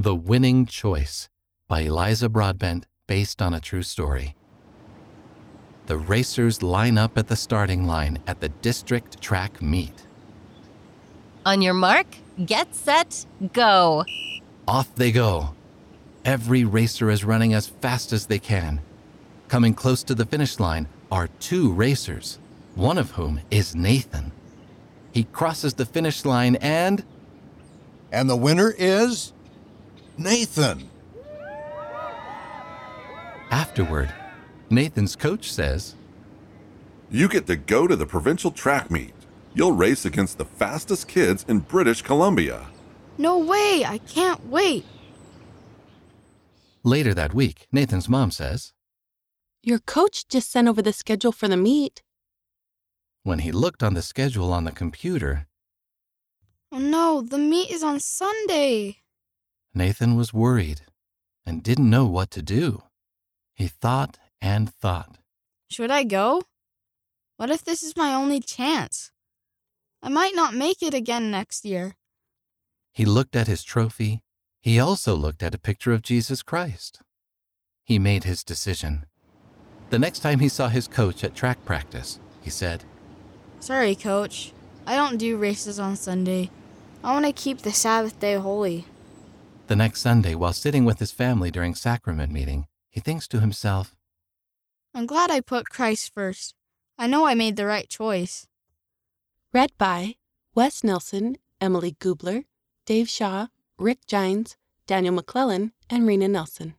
The Winning Choice by Eliza Broadbent, based on a true story. The racers line up at the starting line at the district track meet. On your mark, get set, go. Off they go. Every racer is running as fast as they can. Coming close to the finish line are two racers, one of whom is Nathan. He crosses the finish line and And the winner is Nathan. afterward, Nathan's coach says, You get to go to the provincial track meet. You'll race against the fastest kids in British Columbia. No way! I can't wait! Later that week, Nathan's mom says, Your coach just sent over the schedule for the meet. when he looked on the schedule on the computer, Oh no, the meet is on Sunday! Nathan was worried and didn't know what to do. He thought and thought. Should I go? What if this is my only chance? I might not make it again next year. He looked at his trophy. He also looked at a picture of Jesus Christ. He made his decision. The next time he saw his coach at track practice, he said, Sorry, coach. I don't do races on Sunday. I want to keep the Sabbath day holy. The next Sunday, while sitting with his family during sacrament meeting, he thinks to himself, I'm glad I put Christ first. I know I made the right choice. Read by Wes Nelson, Emily Gubler, Dave Shaw, Rick Gines, Daniel McClellan, and Rena Nelson.